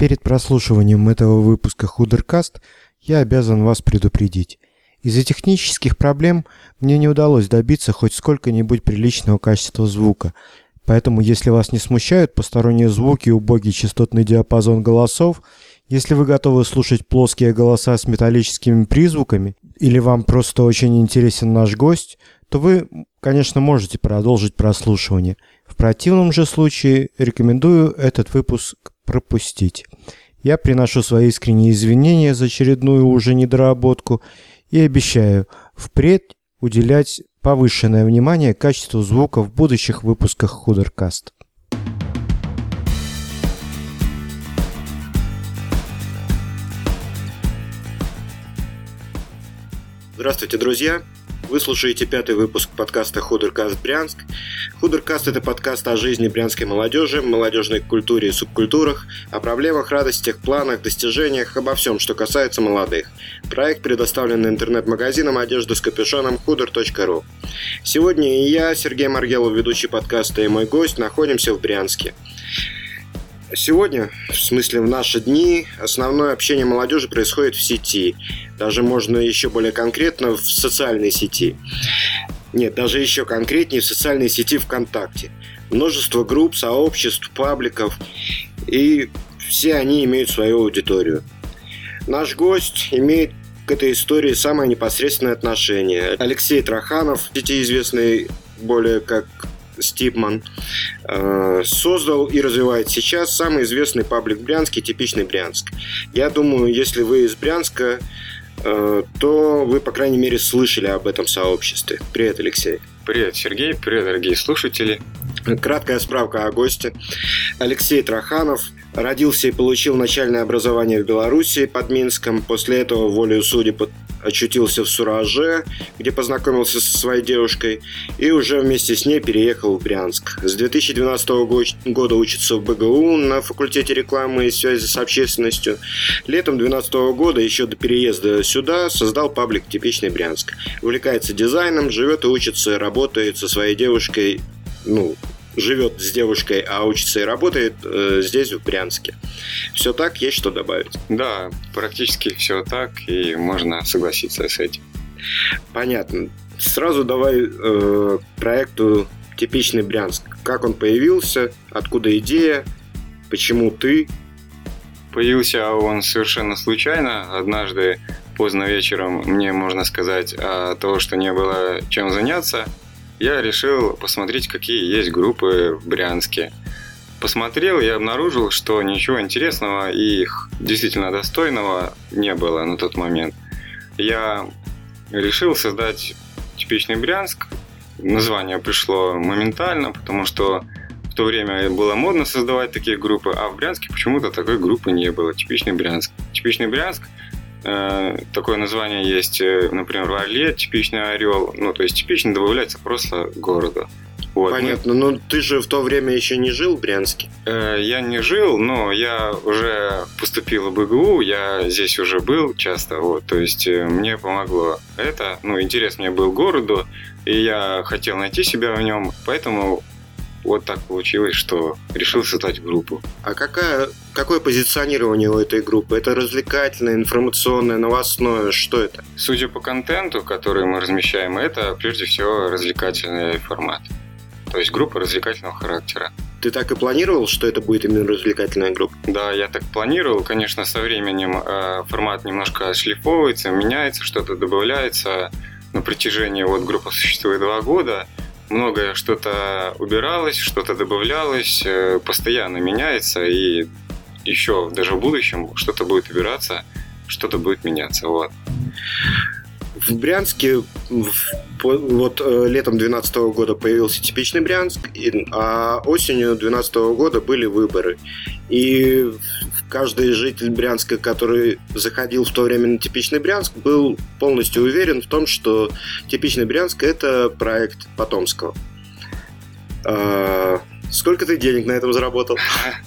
Перед прослушиванием этого выпуска Худеркаст я обязан вас предупредить. Из-за технических проблем мне не удалось добиться хоть сколько-нибудь приличного качества звука, поэтому если вас не смущают посторонние звуки и убогий частотный диапазон голосов, если вы готовы слушать плоские голоса с металлическими призвуками, или вам просто очень интересен наш гость, то вы, конечно, можете продолжить прослушивание. В противном же случае рекомендую этот выпуск пропустить. Я приношу свои искренние извинения за очередную уже недоработку и обещаю впредь уделять повышенное внимание качеству звука в будущих выпусках Худеркаст. Здравствуйте, друзья! Вы слушаете пятый выпуск подкаста «Худеркаст Брянск». «Худеркаст» — это подкаст о жизни брянской молодежи, молодежной культуре и субкультурах, о проблемах, радостях, планах, достижениях, обо всем, что касается молодых. Проект предоставлен интернет-магазином одежды с капюшоном huder.ru. Сегодня я, Сергей Маргелов, ведущий подкаста, и мой гость находимся в Брянске. Сегодня, в смысле в наши дни, основное общение молодежи происходит в сети. Даже можно еще более конкретно в социальной сети. Нет, даже еще конкретнее в социальной сети ВКонтакте. Множество групп, сообществ, пабликов. И все они имеют свою аудиторию. Наш гость имеет к этой истории самое непосредственное отношение. Алексей Траханов, сети известный более как Стипман, э, создал и развивает сейчас самый известный паблик Брянский, типичный Брянск. Я думаю, если вы из Брянска, э, то вы, по крайней мере, слышали об этом сообществе. Привет, Алексей. Привет, Сергей. Привет, дорогие слушатели. Краткая справка о госте. Алексей Траханов родился и получил начальное образование в Беларуси под Минском. После этого, волею судеб, очутился в Сураже, где познакомился со своей девушкой, и уже вместе с ней переехал в Брянск. С 2012 года учится в БГУ на факультете рекламы и связи с общественностью. Летом 2012 года, еще до переезда сюда, создал паблик «Типичный Брянск». Увлекается дизайном, живет и учится, работает со своей девушкой ну, живет с девушкой, а учится и работает э, здесь, в Брянске. Все так, есть что добавить? Да, практически все так, и можно согласиться с этим. Понятно. Сразу давай э, проекту «Типичный Брянск». Как он появился, откуда идея, почему ты? Появился он совершенно случайно. Однажды поздно вечером мне, можно сказать, от того, что не было чем заняться – я решил посмотреть, какие есть группы в Брянске. Посмотрел и обнаружил, что ничего интересного и действительно достойного не было на тот момент. Я решил создать типичный Брянск. Название пришло моментально, потому что в то время было модно создавать такие группы, а в Брянске почему-то такой группы не было. Типичный Брянск. Типичный Брянск такое название есть, э, например, в Орле типичный орел. Ну, то есть типично добавляется просто города. Вот. Понятно, но ты же в то время еще не жил в Брянске? Э, я не жил, но я уже поступил в БГУ, я здесь уже был часто, вот, то есть мне помогло это, ну, интерес мне был городу, и я хотел найти себя в нем, поэтому вот так получилось, что решил создать группу. А какая, какое позиционирование у этой группы? Это развлекательное, информационное, новостное? Что это? Судя по контенту, который мы размещаем, это прежде всего развлекательный формат. То есть группа развлекательного характера. Ты так и планировал, что это будет именно развлекательная группа? Да, я так планировал. Конечно, со временем э, формат немножко шлифовывается, меняется, что-то добавляется. На протяжении вот группа существует два года многое что-то убиралось, что-то добавлялось, э, постоянно меняется, и еще даже в будущем что-то будет убираться, что-то будет меняться. Вот. В Брянске вот э, летом 2012 года появился типичный Брянск, а осенью 2012 года были выборы. И каждый житель Брянска, который заходил в то время на типичный Брянск, был полностью уверен в том, что типичный Брянск это проект Потомского. А, сколько ты денег на этом заработал?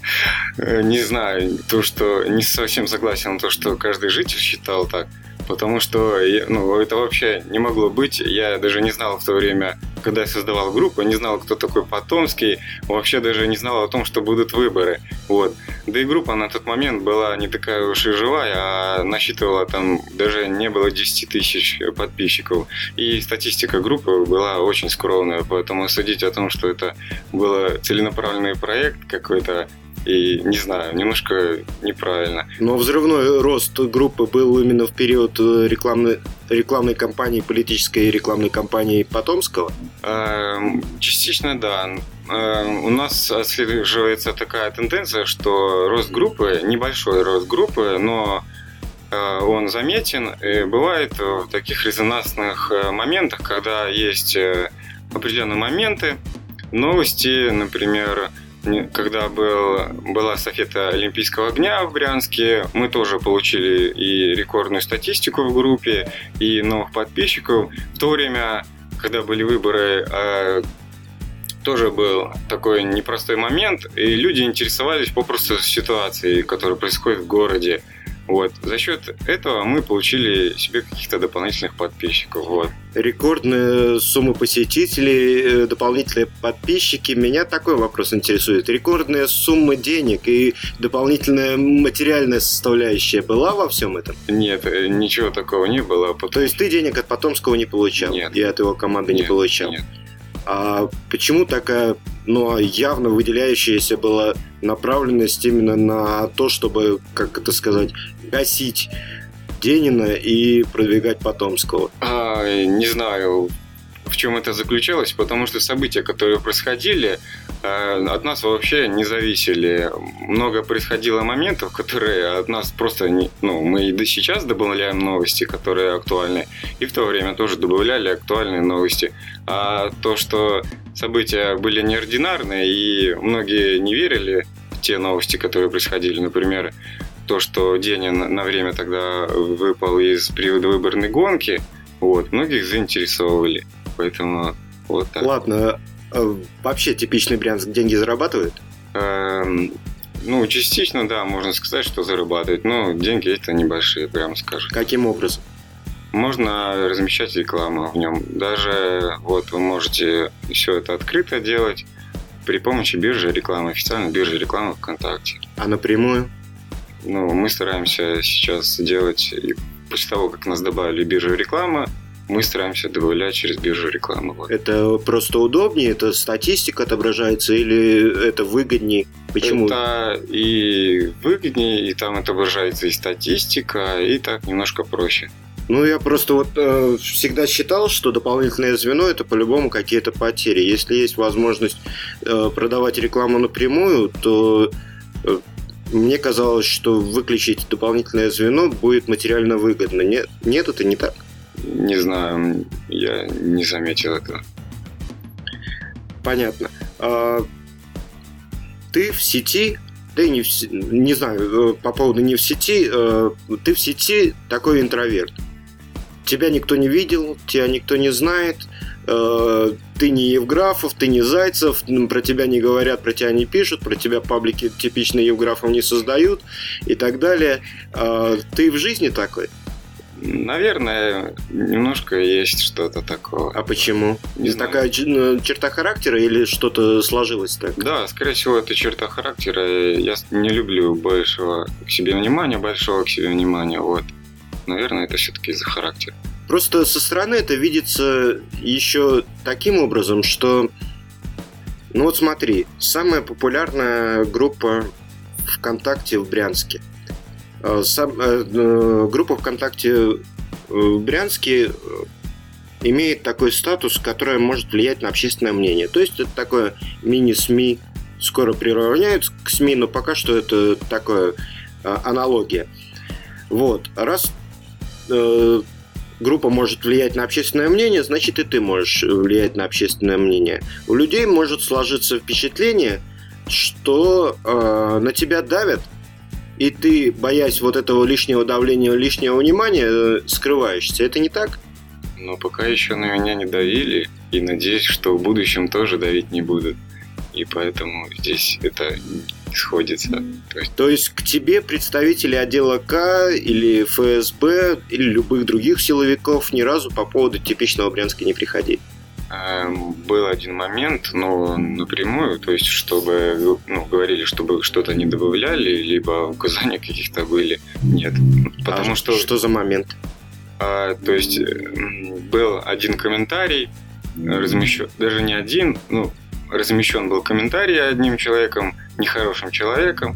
Не знаю, то, что не совсем согласен то, что каждый житель считал так. Потому что ну, это вообще не могло быть. Я даже не знал в то время, когда я создавал группу, не знал, кто такой Потомский, вообще даже не знал о том, что будут выборы. Вот. Да и группа на тот момент была не такая уж и живая, а насчитывала там даже не было 10 тысяч подписчиков. И статистика группы была очень скромная, поэтому судить о том, что это был целенаправленный проект какой-то, и не знаю, немножко неправильно. Но взрывной рост группы был именно в период э, рекламной, рекламной кампании, политической рекламной кампании Потомского? Эм, частично да. Эм, у нас отслеживается такая тенденция, что рост группы, небольшой рост группы, но э, он заметен. И бывает в таких резонансных э, моментах, когда есть определенные моменты, новости, например, когда был, была эстафета Олимпийского огня в Брянске, мы тоже получили и рекордную статистику в группе, и новых подписчиков. В то время, когда были выборы, а, тоже был такой непростой момент, и люди интересовались попросту ситуацией, которая происходит в городе. Вот. За счет этого мы получили себе каких-то дополнительных подписчиков. Вот. Рекордные суммы посетителей, э, дополнительные подписчики. Меня такой вопрос интересует. Рекордные суммы денег и дополнительная материальная составляющая была во всем этом? Нет, э, ничего такого не было. Потому... То есть ты денег от Потомского не получал? Нет. И от его команды нет, не получал? Нет. А почему такая ну, явно выделяющаяся была направленность именно на то, чтобы, как это сказать, гасить Денина и продвигать Потомского? А, не знаю, в чем это заключалось, потому что события, которые происходили, э, от нас вообще не зависели. Много происходило моментов, которые от нас просто не... Ну, мы и до сейчас добавляем новости, которые актуальны, и в то время тоже добавляли актуальные новости. А то, что события были неординарные, и многие не верили в те новости, которые происходили, например, то, что Денин на время тогда выпал из предвыборной гонки, вот, многих заинтересовывали. Поэтому вот так. Ладно, а вообще типичный Брянск деньги зарабатывает? Эм, ну, частично, да, можно сказать, что зарабатывает. Но деньги это небольшие, прямо скажем. Каким образом? Можно размещать рекламу в нем. Даже вот вы можете все это открыто делать при помощи биржи рекламы, официальной биржи рекламы ВКонтакте. А напрямую? Ну, мы стараемся сейчас делать, после того, как нас добавили биржу рекламы, мы стараемся добавлять через биржу рекламы. Это просто удобнее, это статистика отображается или это выгоднее? Почему? Это и выгоднее, и там отображается и статистика, и так немножко проще. Ну, я просто вот э, всегда считал, что дополнительное звено это по-любому какие-то потери. Если есть возможность э, продавать рекламу напрямую, то э, мне казалось, что выключить дополнительное звено будет материально выгодно. Нет, нет это не так. Не знаю, я не заметил этого. Понятно. А, ты в сети, и не, в, не знаю, э, по поводу не в сети, э, ты в сети такой интроверт. Тебя никто не видел, тебя никто не знает, э, ты не Евграфов, ты не Зайцев, про тебя не говорят, про тебя не пишут, про тебя паблики типичные Евграфов не создают и так далее. А, ты в жизни такой? Наверное, немножко есть что-то такого. А почему? Не знаю. Такая ну, черта характера или что-то сложилось так? Да, скорее всего, это черта характера. Я не люблю большего к себе внимания, большого к себе внимания. Вот. Наверное, это все-таки из-за характера. Просто со стороны это видится еще таким образом, что... Ну вот смотри, самая популярная группа ВКонтакте в Брянске – Э, сам, э, э, группа ВКонтакте в Брянске имеет такой статус, который может влиять на общественное мнение. То есть это такое мини-СМИ, скоро приравняют к СМИ, но пока что это такое аналогия. Вот. Раз э, группа может влиять на общественное мнение, значит и ты можешь влиять на общественное мнение. У людей может сложиться впечатление, что э, на тебя давят и ты, боясь вот этого лишнего давления, лишнего внимания, э, скрываешься. Это не так? Но пока еще на меня не давили, и надеюсь, что в будущем тоже давить не будут. И поэтому здесь это сходится. То есть... То есть к тебе представители отдела К или ФСБ или любых других силовиков ни разу по поводу типичного Брянска не приходили? Эм, был один момент, но напрямую, то есть чтобы, ну, говорили, чтобы что-то не добавляли, либо указания каких-то были, нет. Потому а что... Что за момент? А, то есть был один комментарий, размещен, даже не один, ну, размещен был комментарий одним человеком, нехорошим человеком,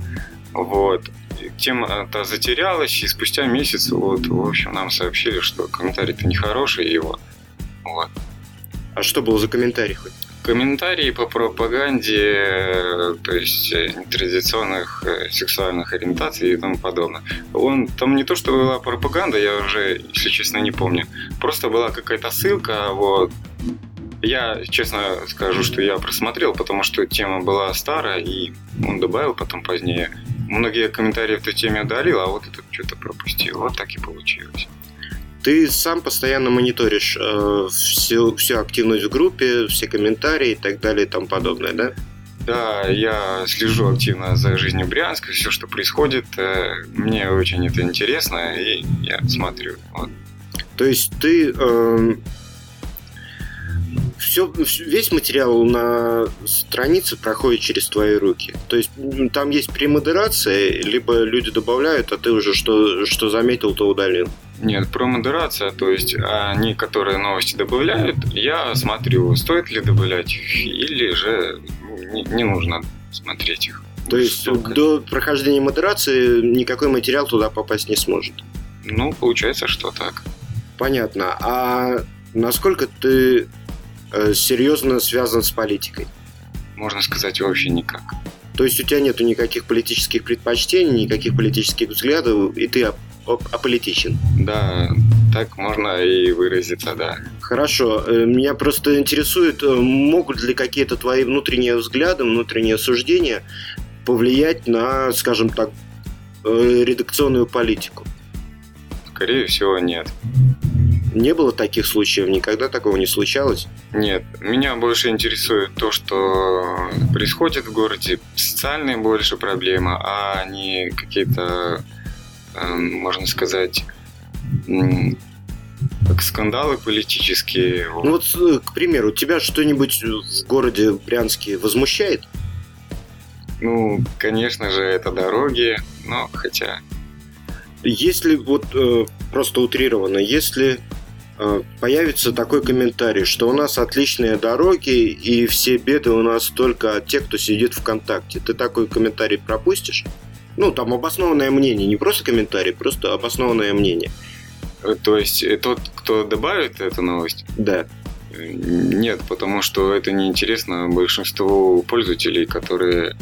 вот, тема-то затерялась, и спустя месяц, вот, в общем, нам сообщили, что комментарий-то нехороший его, вот. А что было за комментарий хоть? Комментарии по пропаганде, то есть э, нетрадиционных э, сексуальных ориентаций и тому подобное. Он, там не то, что была пропаганда, я уже, если честно, не помню. Просто была какая-то ссылка, вот, я честно скажу, что я просмотрел, потому что тема была старая, и он добавил потом позднее. Многие комментарии в этой теме удалил, а вот этот что-то пропустил. Вот так и получилось. Ты сам постоянно мониторишь э, всю, всю активность в группе, все комментарии и так далее и тому подобное, да? Да, я слежу активно за жизнью Брянска, все, что происходит. Э, мне очень это интересно, и я смотрю. Вот. То есть ты э, все, весь материал на странице проходит через твои руки. То есть там есть премодерация, либо люди добавляют, а ты уже что, что заметил, то удалил. Нет, про модерация, то есть они, которые новости добавляют, я смотрю, стоит ли добавлять их, или же не, не нужно смотреть их. То есть Столько. до прохождения модерации никакой материал туда попасть не сможет? Ну, получается, что так. Понятно. А насколько ты э, серьезно связан с политикой? Можно сказать, вообще никак. То есть у тебя нету никаких политических предпочтений, никаких политических взглядов, и ты аполитичен. Да, так можно и выразиться, да. Хорошо. Э, меня просто интересует, э, могут ли какие-то твои внутренние взгляды, внутренние суждения повлиять на, скажем так, э, редакционную политику? Скорее всего, нет. Не было таких случаев, никогда такого не случалось? Нет, меня больше интересует то, что происходит в городе, социальные больше проблемы, а не какие-то можно сказать, как скандалы политические. Ну вот, э, к примеру, тебя что-нибудь в городе Брянске возмущает? Ну, конечно же, это дороги, но хотя... Если вот э, просто утрированно, если э, появится такой комментарий, что у нас отличные дороги и все беды у нас только от тех, кто сидит ВКонтакте, ты такой комментарий пропустишь? Ну, там обоснованное мнение, не просто комментарий, просто обоснованное мнение. Э, то есть э, тот, кто добавит эту новость? Да. Э, нет, потому что это неинтересно большинству пользователей, которые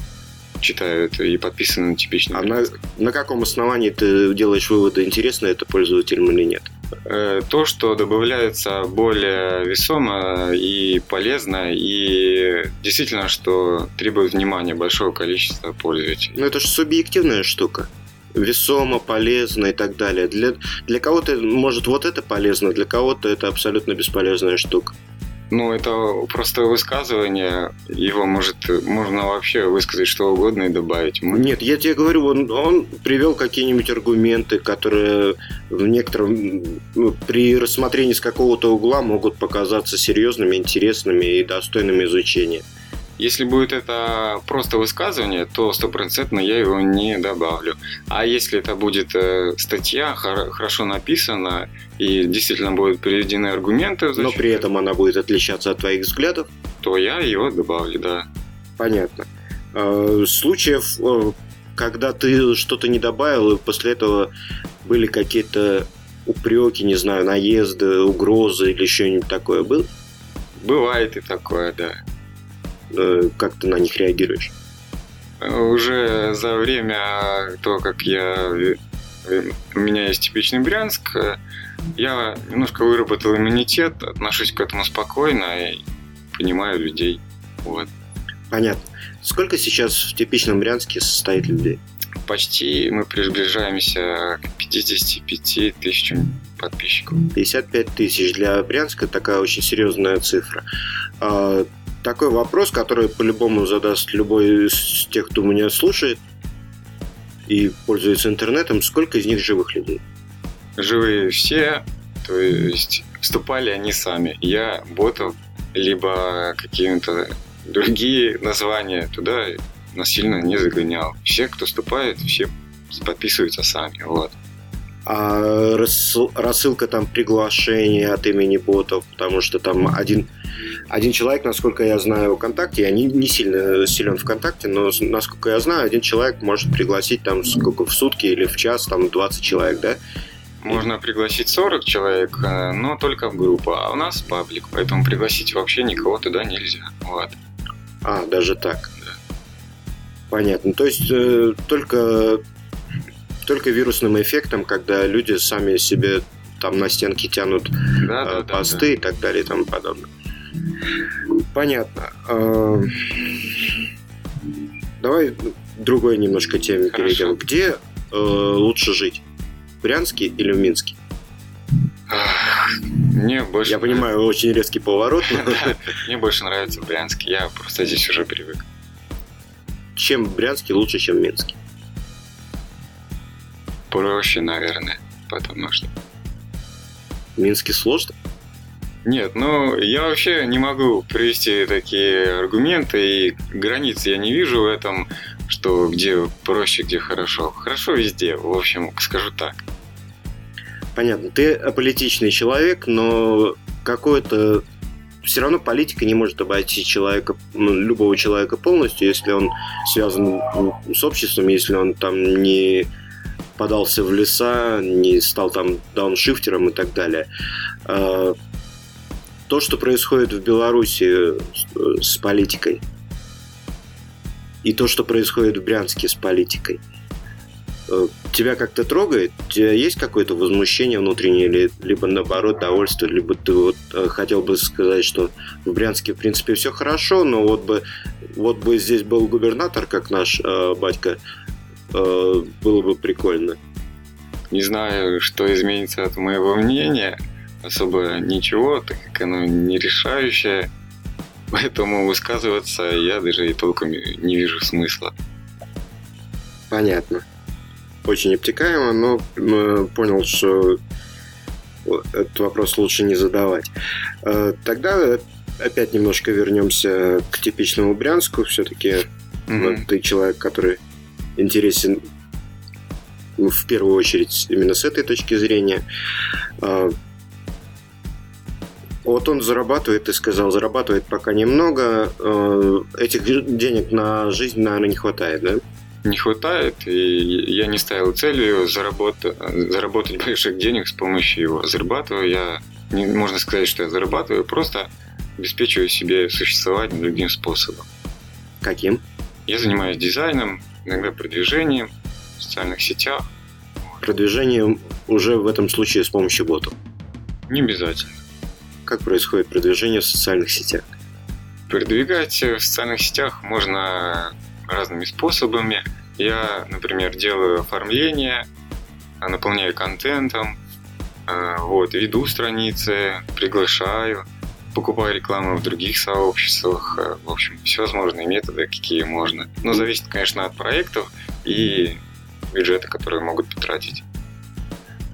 читают и подписаны на типичный. А на, на каком основании ты делаешь выводы, интересно это пользователям или нет? Э, то, что добавляется более весомо и полезно, и действительно, что требует внимания большого количества пользователей. Ну, это же субъективная штука весомо, полезно и так далее. Для, для кого-то, может, вот это полезно, для кого-то это абсолютно бесполезная штука. Ну, это просто высказывание. Его может можно вообще высказать что угодно и добавить. Нет, я тебе говорю, он, он привел какие-нибудь аргументы, которые в некотором ну, при рассмотрении с какого-то угла могут показаться серьезными, интересными и достойными изучения. Если будет это просто высказывание, то стопроцентно я его не добавлю. А если это будет э, статья, хорошо написана, и действительно будут приведены аргументы... Но при этом она будет отличаться от твоих взглядов? То я его добавлю, да. Понятно. Э, случаев, э, когда ты что-то не добавил, и после этого были какие-то упреки, не знаю, наезды, угрозы или еще что-нибудь такое был? Бывает и такое, да. Э, как ты на них реагируешь? Уже за время того, как я у меня есть типичный Брянск, я немножко выработал иммунитет, отношусь к этому спокойно и понимаю людей. Вот. Понятно. Сколько сейчас в типичном Брянске состоит людей? Почти мы приближаемся к 55 тысячам подписчиков. 55 тысяч для Брянска такая очень серьезная цифра. Такой вопрос, который по-любому задаст любой из тех, кто меня слушает и пользуется интернетом. Сколько из них живых людей? Живые все, то есть вступали они сами. Я ботов либо какие-то другие названия, туда насильно не загонял. Все, кто вступает, все подписываются сами. Вот. А рассылка там приглашений от имени ботов, потому что там один, один человек, насколько я знаю, ВКонтакте, я не, не сильно силен ВКонтакте, но насколько я знаю, один человек может пригласить там сколько в сутки или в час, там 20 человек, да? Можно пригласить 40 человек, э, но только в группу, а у нас паблик, поэтому пригласить вообще никого туда нельзя. Вот. А, даже так. Да. Понятно. То есть э, только только вирусным эффектом, когда люди сами себе там на стенки тянут да, э, да, посты да, да. и так далее и тому подобное. Понятно. Э, давай другой немножко теме Хорошо. перейдем. Где э, лучше жить? В Брянске или в Минске? Мне больше. Я нравится... понимаю, очень резкий поворот. Но... Мне больше нравится Брянск. Я просто здесь уже привык. Чем в Брянске лучше, чем в Минске? Проще, наверное, потому что... В Минске сложно? Нет, ну я вообще не могу привести такие аргументы, и границ я не вижу в этом, что где проще, где хорошо. Хорошо везде, в общем, скажу так. Понятно. Ты аполитичный человек, но какое-то все равно политика не может обойти человека, ну, любого человека полностью, если он связан с обществом, если он там не подался в леса, не стал там дауншифтером и так далее. А, то, что происходит в Беларуси с политикой, и то, что происходит в Брянске с политикой, э, тебя как-то трогает? У тебя есть какое-то возмущение внутреннее, либо наоборот довольство, либо ты вот э, хотел бы сказать, что в Брянске в принципе все хорошо, но вот бы вот бы здесь был губернатор, как наш э, батька, Э, было бы прикольно. Не знаю, что изменится от моего мнения. Особо ничего, так как оно не решающее. Поэтому высказываться я даже и толком не вижу смысла. Понятно. Очень обтекаемо, но понял, что этот вопрос лучше не задавать. Э, тогда опять немножко вернемся к типичному Брянску. Все-таки mm-hmm. ты человек, который интересен в первую очередь именно с этой точки зрения. А, вот он зарабатывает, ты сказал, зарабатывает пока немного. А, этих денег на жизнь, наверное, не хватает, да? Не хватает, и я не ставил целью заработать, заработать больших денег с помощью его. Зарабатываю я, не, можно сказать, что я зарабатываю, просто обеспечиваю себе существование другим способом. Каким? Я занимаюсь дизайном, иногда продвижением в социальных сетях. Продвижение уже в этом случае с помощью ботов? Не обязательно. Как происходит продвижение в социальных сетях? Продвигать в социальных сетях можно разными способами. Я, например, делаю оформление, наполняю контентом, э, вот, веду страницы, приглашаю, покупаю рекламу в других сообществах. Э, в общем, всевозможные методы, какие можно. Но зависит, конечно, от проектов и бюджета, которые могут потратить.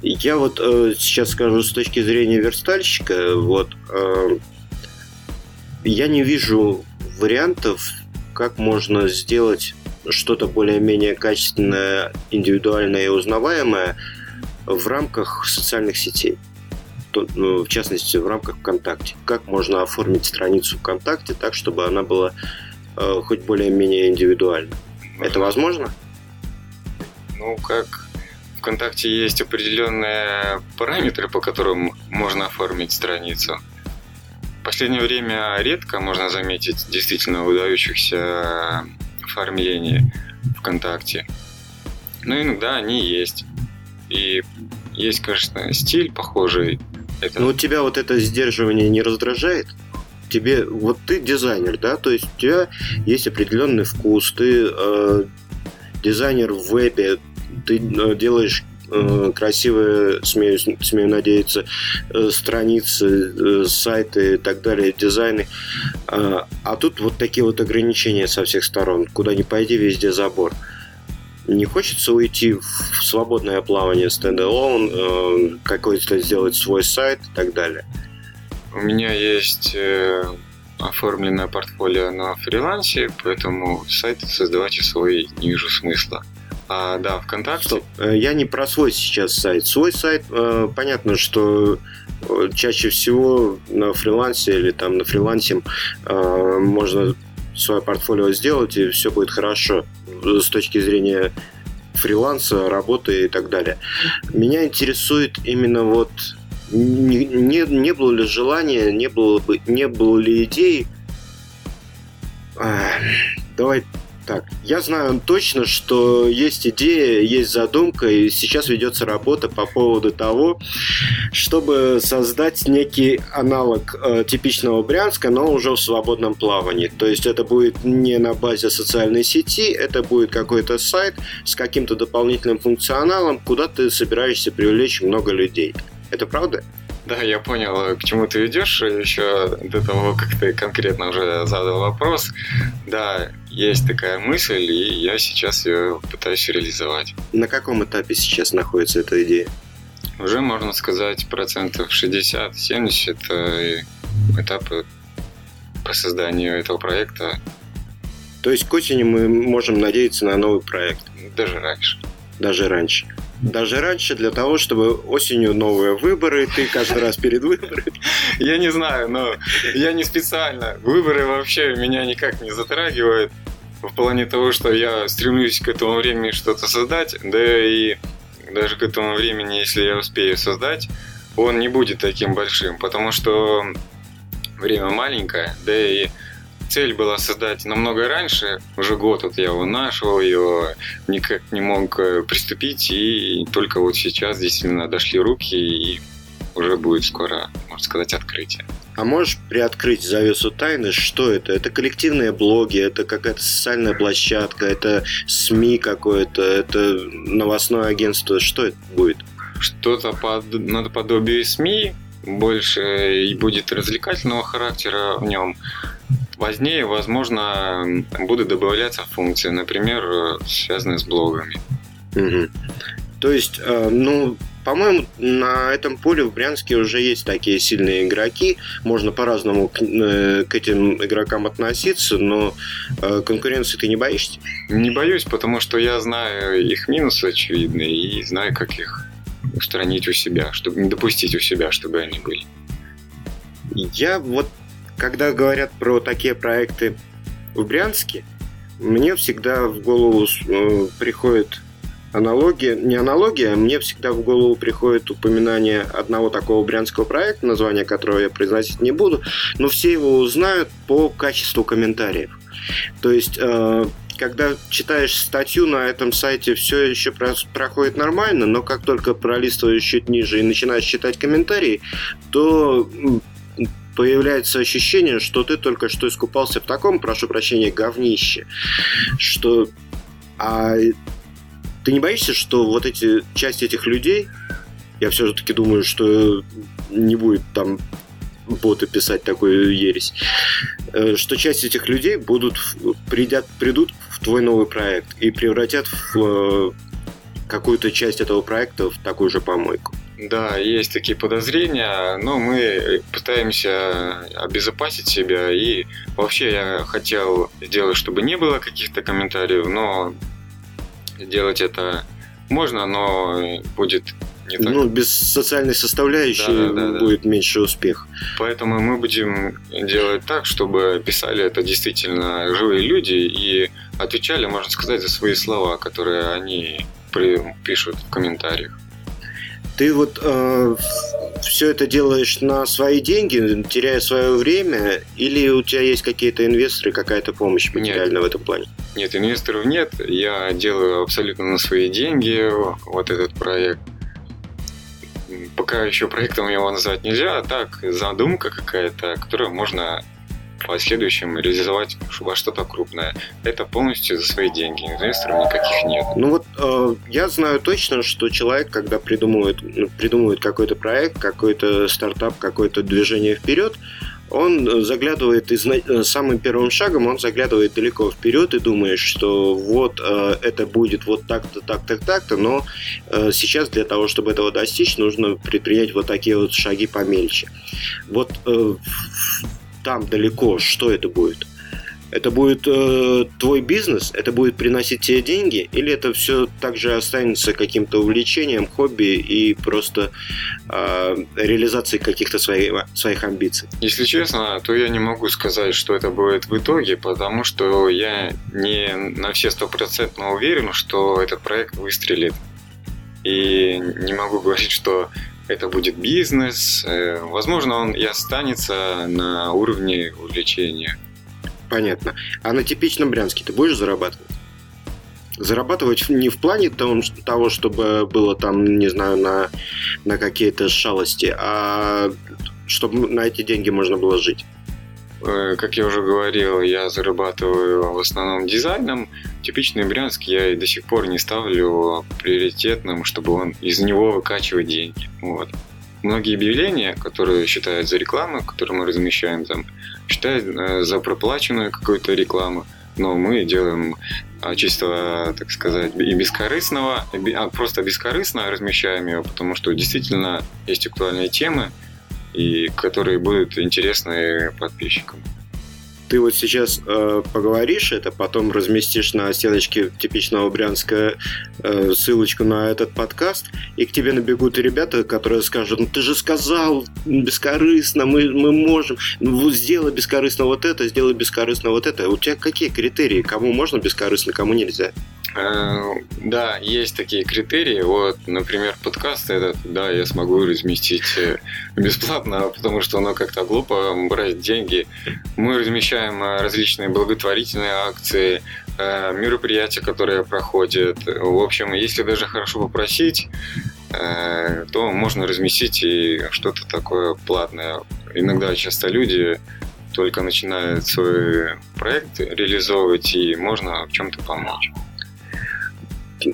Я вот э, сейчас скажу с точки зрения верстальщика, вот э, я не вижу вариантов, как можно сделать что-то более-менее качественное, индивидуальное и узнаваемое в рамках социальных сетей в частности, в рамках ВКонтакте. Как можно оформить страницу ВКонтакте так, чтобы она была э, хоть более-менее индивидуальна? Можно. Это возможно? Ну, как ВКонтакте есть определенные параметры, по которым можно оформить страницу. В последнее время редко можно заметить действительно выдающихся оформлений ВКонтакте. Но иногда они есть. И есть, конечно, стиль похожий Ну, тебя вот это сдерживание не раздражает? Тебе, вот ты дизайнер, да, то есть у тебя есть определенный вкус, ты э, дизайнер в вебе, ты э, делаешь э, красивые, смею, смею надеяться, э, страницы, э, сайты и так далее, дизайны. А, а тут вот такие вот ограничения со всех сторон. Куда ни пойди, везде забор. Не хочется уйти в свободное плавание стендалон, э, какой-то сделать свой сайт и так далее. У меня есть э, оформленное портфолио на фрилансе, поэтому сайт создавать свой не вижу смысла. А, да, ВКонтакте. Стоп, э, я не про свой сейчас сайт. Свой сайт, понятно, что чаще всего на фрилансе или там на фрилансе можно свое портфолио сделать, и все будет хорошо с точки зрения фриланса, работы и так далее. Меня интересует именно вот не, не, не было ли желания, не было, бы, не было ли идей. Давай так, я знаю точно, что есть идея, есть задумка, и сейчас ведется работа по поводу того, чтобы создать некий аналог э, типичного Брянска, но уже в свободном плавании. То есть это будет не на базе социальной сети, это будет какой-то сайт с каким-то дополнительным функционалом, куда ты собираешься привлечь много людей. Это правда? Да, я понял, к чему ты ведешь еще до того, как ты конкретно уже задал вопрос. Да, есть такая мысль, и я сейчас ее пытаюсь реализовать. На каком этапе сейчас находится эта идея? Уже, можно сказать, процентов 60-70 э, этапы по созданию этого проекта. То есть к осени мы можем надеяться на новый проект? Даже раньше. Даже раньше даже раньше для того, чтобы осенью новые выборы, ты каждый раз перед выборами. Я не знаю, но я не специально. Выборы вообще меня никак не затрагивают в плане того, что я стремлюсь к этому времени что-то создать, да и даже к этому времени, если я успею создать, он не будет таким большим, потому что время маленькое, да и цель была создать намного раньше, уже год вот я его нашел, ее никак не мог э, приступить, и только вот сейчас действительно дошли руки, и уже будет скоро, можно сказать, открытие. А можешь приоткрыть завесу тайны, что это? Это коллективные блоги, это какая-то социальная площадка, это СМИ какое-то, это новостное агентство, что это будет? Что-то под, наподобие СМИ, больше и будет развлекательного характера в нем. Позднее, возможно, будут добавляться функции, например, связанные с блогами. Угу. То есть, э, ну, по-моему, на этом поле в Брянске уже есть такие сильные игроки. Можно по-разному к, э, к этим игрокам относиться, но э, конкуренции ты не боишься? Не боюсь, потому что я знаю их минусы очевидные и знаю, как их устранить у себя, чтобы не допустить у себя, чтобы они были. Я вот когда говорят про такие проекты в Брянске, мне всегда в голову э, приходит аналогия, не аналогия, мне всегда в голову приходит упоминание одного такого брянского проекта, название которого я произносить не буду, но все его узнают по качеству комментариев. То есть, э, когда читаешь статью на этом сайте, все еще проходит нормально, но как только пролистываешь чуть ниже и начинаешь читать комментарии, то появляется ощущение, что ты только что искупался в таком, прошу прощения, говнище, что... А ты не боишься, что вот эти часть этих людей, я все-таки думаю, что не будет там боты писать такую ересь, э, что часть этих людей будут придят, придут в твой новый проект и превратят в э, какую-то часть этого проекта в такую же помойку. Да, есть такие подозрения, но мы пытаемся обезопасить себя. И вообще я хотел сделать, чтобы не было каких-то комментариев, но сделать это можно, но будет не так. Ну, без социальной составляющей да, да, да, будет да. меньше успех. Поэтому мы будем делать так, чтобы писали это действительно живые люди и отвечали, можно сказать, за свои слова, которые они пишут в комментариях. Ты вот э, все это делаешь на свои деньги, теряя свое время, или у тебя есть какие-то инвесторы, какая-то помощь материальная нет. в этом плане? Нет, инвесторов нет. Я делаю абсолютно на свои деньги вот этот проект. Пока еще проектом его назвать нельзя, а так задумка какая-то, которую можно в последующем реализовать во что-то крупное. Это полностью за свои деньги, инвесторов никаких нет. Ну вот э, я знаю точно, что человек, когда придумывает, ну, придумывает какой-то проект, какой-то стартап, какое-то движение вперед, он заглядывает из, э, самым первым шагом, он заглядывает далеко вперед и думает, что вот э, это будет вот так-то, так-то, так-то, но э, сейчас для того, чтобы этого достичь, нужно предпринять вот такие вот шаги помельче. Вот э, там далеко, что это будет? Это будет э, твой бизнес, это будет приносить тебе деньги, или это все также останется каким-то увлечением, хобби и просто э, реализацией каких-то своих, своих амбиций? Если честно, то я не могу сказать, что это будет в итоге, потому что я не на все стопроцентно уверен, что этот проект выстрелит. И не могу говорить, что это будет бизнес. Э, возможно, он и останется на уровне увлечения. Понятно. А на типичном Брянске ты будешь зарабатывать? Зарабатывать не в плане того, чтобы было там, не знаю, на, на какие-то шалости, а чтобы на эти деньги можно было жить. Э, как я уже говорил, я зарабатываю в основном дизайном. Типичный Брянск я и до сих пор не ставлю приоритетным, чтобы он из него выкачивать деньги. Вот. Многие объявления, которые считают за рекламу, которые мы размещаем там, считают э, за проплаченную какую-то рекламу, но мы делаем а, чисто, так сказать, и бескорыстного, а просто бескорыстно размещаем ее, потому что действительно есть актуальные темы, и которые будут интересны подписчикам ты вот сейчас э, поговоришь это, потом разместишь на стеночке типичного Брянска э, ссылочку на этот подкаст, и к тебе набегут ребята, которые скажут, ну ты же сказал бескорыстно, мы, мы можем, ну сделай бескорыстно вот это, сделай бескорыстно вот это. У тебя какие критерии, кому можно бескорыстно, кому нельзя? Э, да, есть такие критерии. Вот, например, подкаст этот, да, я смогу разместить э, бесплатно, потому что оно как-то глупо брать деньги. Мы размещаем э, различные благотворительные акции, мероприятия, которые проходят. В общем, если даже хорошо попросить, то можно разместить и что-то такое платное. Иногда часто люди только начинают свой проект реализовывать, и можно в чем-то помочь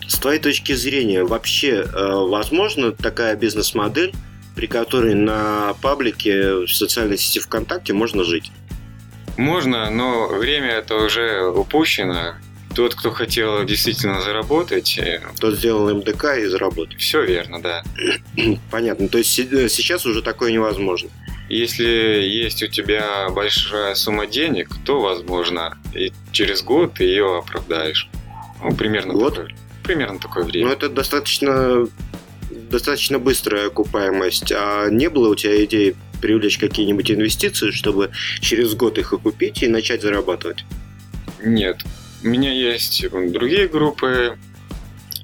с твоей точки зрения, вообще э, возможно такая бизнес-модель, при которой на паблике в социальной сети ВКонтакте можно жить? Можно, но время это уже упущено. Тот, кто хотел действительно заработать... Э, Тот сделал МДК и заработал. Все верно, да. Понятно. То есть э, сейчас уже такое невозможно. Если есть у тебя большая сумма денег, то возможно. И через год ты ее оправдаешь. Ну, примерно год? Такой примерно такое время. Ну, это достаточно, достаточно быстрая окупаемость. А не было у тебя идеи привлечь какие-нибудь инвестиции, чтобы через год их окупить и начать зарабатывать? Нет. У меня есть другие группы,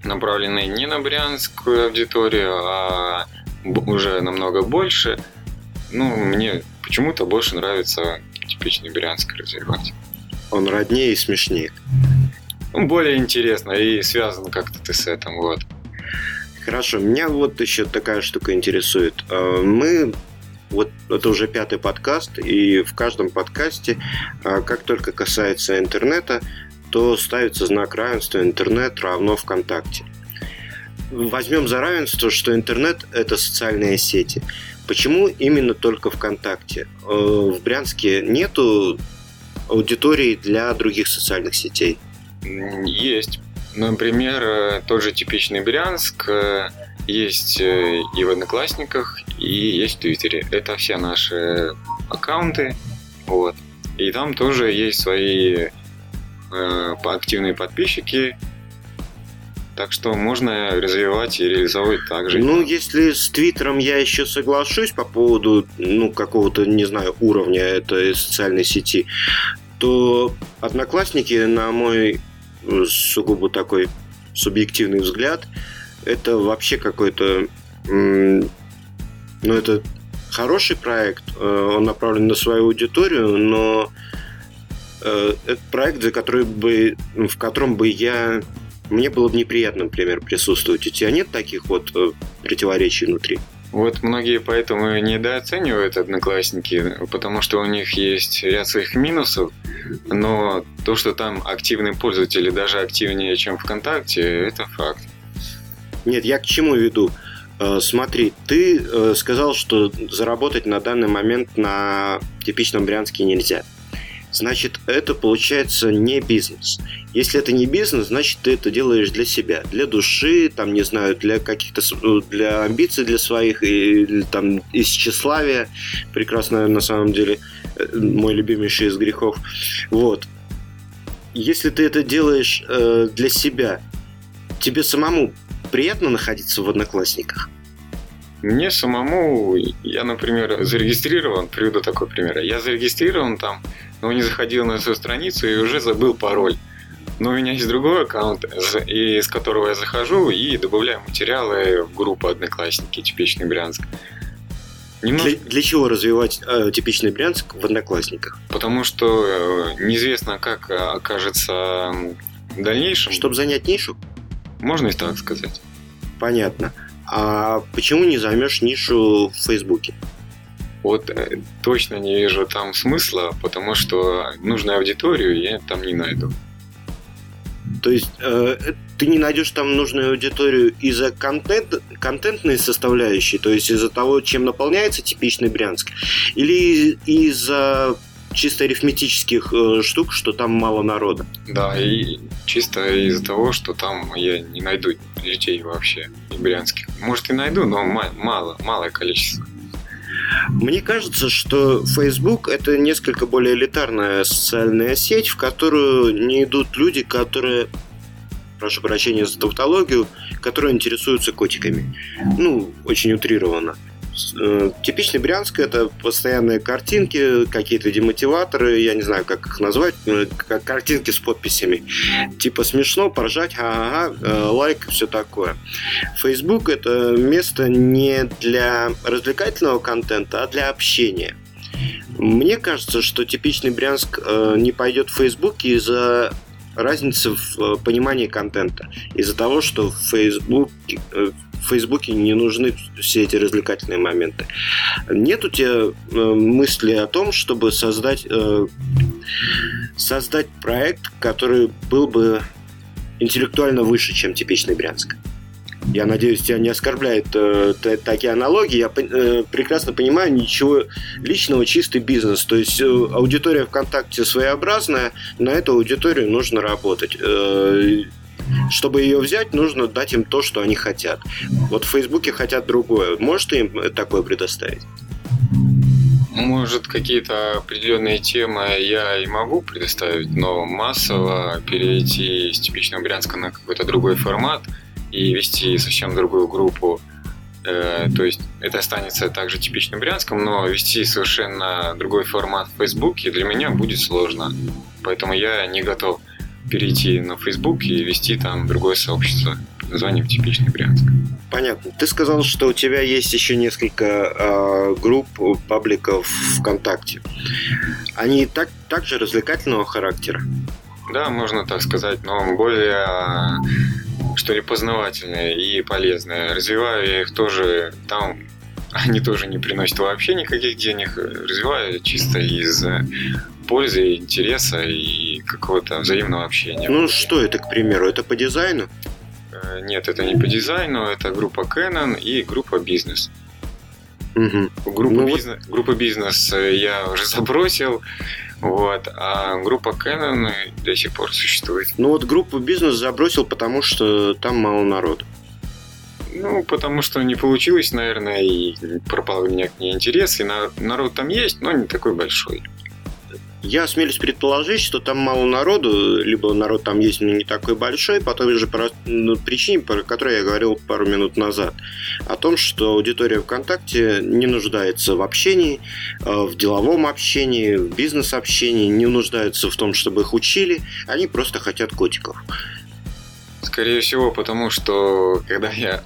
направленные не на брянскую аудиторию, а уже намного больше. Ну, мне почему-то больше нравится типичный брянск развивать. Он роднее и смешнее более интересно и связан как-то ты с этим, вот. Хорошо, меня вот еще такая штука интересует. А, мы вот это уже пятый подкаст, и в каждом подкасте, а, как только касается интернета, то ставится знак равенства интернет равно ВКонтакте. Возьмем за равенство, что интернет – это социальные сети. Почему именно только ВКонтакте? А, в Брянске нету аудитории для других социальных сетей. Есть. Например, э, тот же типичный Брянск э, есть э, и в Одноклассниках, и есть в Твиттере. Это все наши аккаунты. Вот. И там тоже есть свои э, активные подписчики. Так что можно развивать и реализовывать также. Ну, если с Твиттером я еще соглашусь по поводу, ну, какого-то, не знаю, уровня этой социальной сети, то Одноклассники, на мой сугубо такой субъективный взгляд, это вообще какой-то... Ну, это хороший проект, э, он направлен на свою аудиторию, но э, это проект, за который бы, в котором бы я мне было бы неприятно, например, присутствовать. У тебя нет таких вот э, противоречий внутри? Вот многие поэтому недооценивают одноклассники, потому что у них есть ряд своих минусов, но то, что там активные пользователи даже активнее, чем ВКонтакте, это факт. Нет, я к чему веду? Э, смотри, ты э, сказал, что заработать на данный момент на типичном Брянске нельзя значит, это получается не бизнес. Если это не бизнес, значит, ты это делаешь для себя, для души, там, не знаю, для каких-то, э, для амбиций для своих, или там, из тщеславия, прекрасно на самом деле. э, мой любимейший из грехов. Вот. Если ты это делаешь э, для себя, тебе самому приятно находиться в Одноклассниках? Мне самому, я, например, зарегистрирован, приведу такой пример. Я зарегистрирован там, но не заходил на эту страницу и уже забыл пароль. Но у меня есть другой аккаунт, из которого я захожу и добавляю материалы в группу «Одноклассники. Типичный Брянск». Немножко... Для, для чего развивать э, типичный Брянск в Одноклассниках? Потому что э, неизвестно, как окажется в дальнейшем. Чтобы занять нишу? Можно и так сказать. Понятно. А почему не займешь нишу в Фейсбуке? Вот э, точно не вижу там смысла, потому что нужную аудиторию я там не найду. То есть э, ты не найдешь там нужную аудиторию из-за контент, контентной составляющей, то есть из-за того, чем наполняется типичный Брянск, или из-за чисто арифметических э, штук, что там мало народа. Да, и чисто из-за того, что там я не найду людей вообще брянских. Может и найду, но мало, малое количество. Мне кажется, что Facebook это несколько более элитарная социальная сеть, в которую не идут люди, которые прошу прощения за тавтологию, которые интересуются котиками. Ну, очень утрированно. Э, типичный Брянск это постоянные картинки, какие-то демотиваторы, я не знаю, как их назвать, э, как картинки с подписями. Типа смешно, поржать, ага, ага, лайк, все такое. Facebook это место не для развлекательного контента, а для общения. Мне кажется, что типичный Брянск э, не пойдет в Facebook из-за разницы в понимании контента. Из-за того, что в Facebook, в Фейсбуке не нужны все эти развлекательные моменты. Нет у тебя э, мысли о том, чтобы создать, э, создать проект, который был бы интеллектуально выше, чем типичный Брянск? Я надеюсь, тебя не оскорбляет э, такие аналогии. Я э, прекрасно понимаю, ничего личного, чистый бизнес. То есть э, аудитория ВКонтакте своеобразная, на эту аудиторию нужно работать. Э, чтобы ее взять, нужно дать им то, что они хотят. Вот в Фейсбуке хотят другое. Можешь ты им такое предоставить? Может, какие-то определенные темы я и могу предоставить, но массово перейти из типичного Брянска на какой-то другой формат и вести совсем другую группу, э, то есть это останется также типичным Брянском, но вести совершенно другой формат в Фейсбуке для меня будет сложно. Поэтому я не готов перейти на Facebook и вести там другое сообщество под названием «Типичный Брянск». Понятно. Ты сказал, что у тебя есть еще несколько э, групп, пабликов ВКонтакте. Они так, также развлекательного характера? Да, можно так сказать, но более что ли познавательные и полезные. Развиваю я их тоже там они тоже не приносят вообще никаких денег. Развиваю чисто из пользы, интереса и какого-то взаимного общения. Ну что это, к примеру, это по дизайну? Э, нет, это не по дизайну, это группа Canon и группа бизнес. Угу. Группа, ну, бизнес, вот... группа бизнес я уже забросил, вот, а группа Canon до сих пор существует. Ну вот группу бизнес забросил, потому что там мало народу. Ну, потому что не получилось, наверное, и пропал у меня к ней интерес, и народ там есть, но не такой большой. Я осмелюсь предположить, что там мало народу, либо народ там есть, но не такой большой, по той же ну, причине, про которую я говорил пару минут назад, о том, что аудитория ВКонтакте не нуждается в общении, э, в деловом общении, в бизнес-общении, не нуждаются в том, чтобы их учили, они просто хотят котиков. Скорее всего, потому что когда я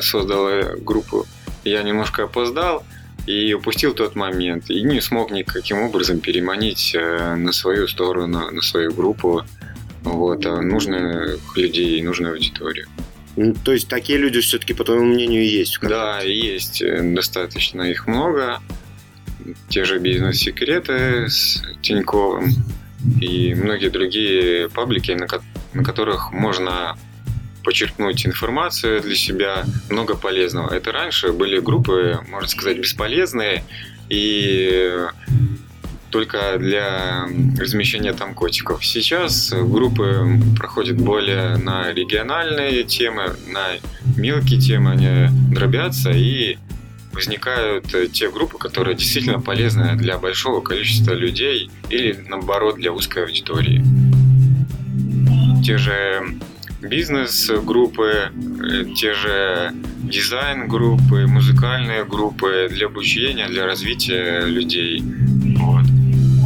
создал группу, я немножко опоздал, и упустил тот момент, и не смог никаким образом переманить э, на свою сторону, на свою группу вот, а нужных людей, нужную аудиторию. Ну, то есть такие люди все-таки, по твоему мнению, есть? Да, есть. Э, достаточно их много. Те же бизнес-секреты с Тиньковым и многие другие паблики, на, ко- на которых можно почерпнуть информацию для себя, много полезного. Это раньше были группы, можно сказать, бесполезные и только для размещения там котиков. Сейчас группы проходят более на региональные темы, на мелкие темы, они дробятся и возникают те группы, которые действительно полезны для большого количества людей или, наоборот, для узкой аудитории. Те же бизнес-группы, э, те же дизайн-группы, музыкальные группы для обучения, для развития людей. Вот.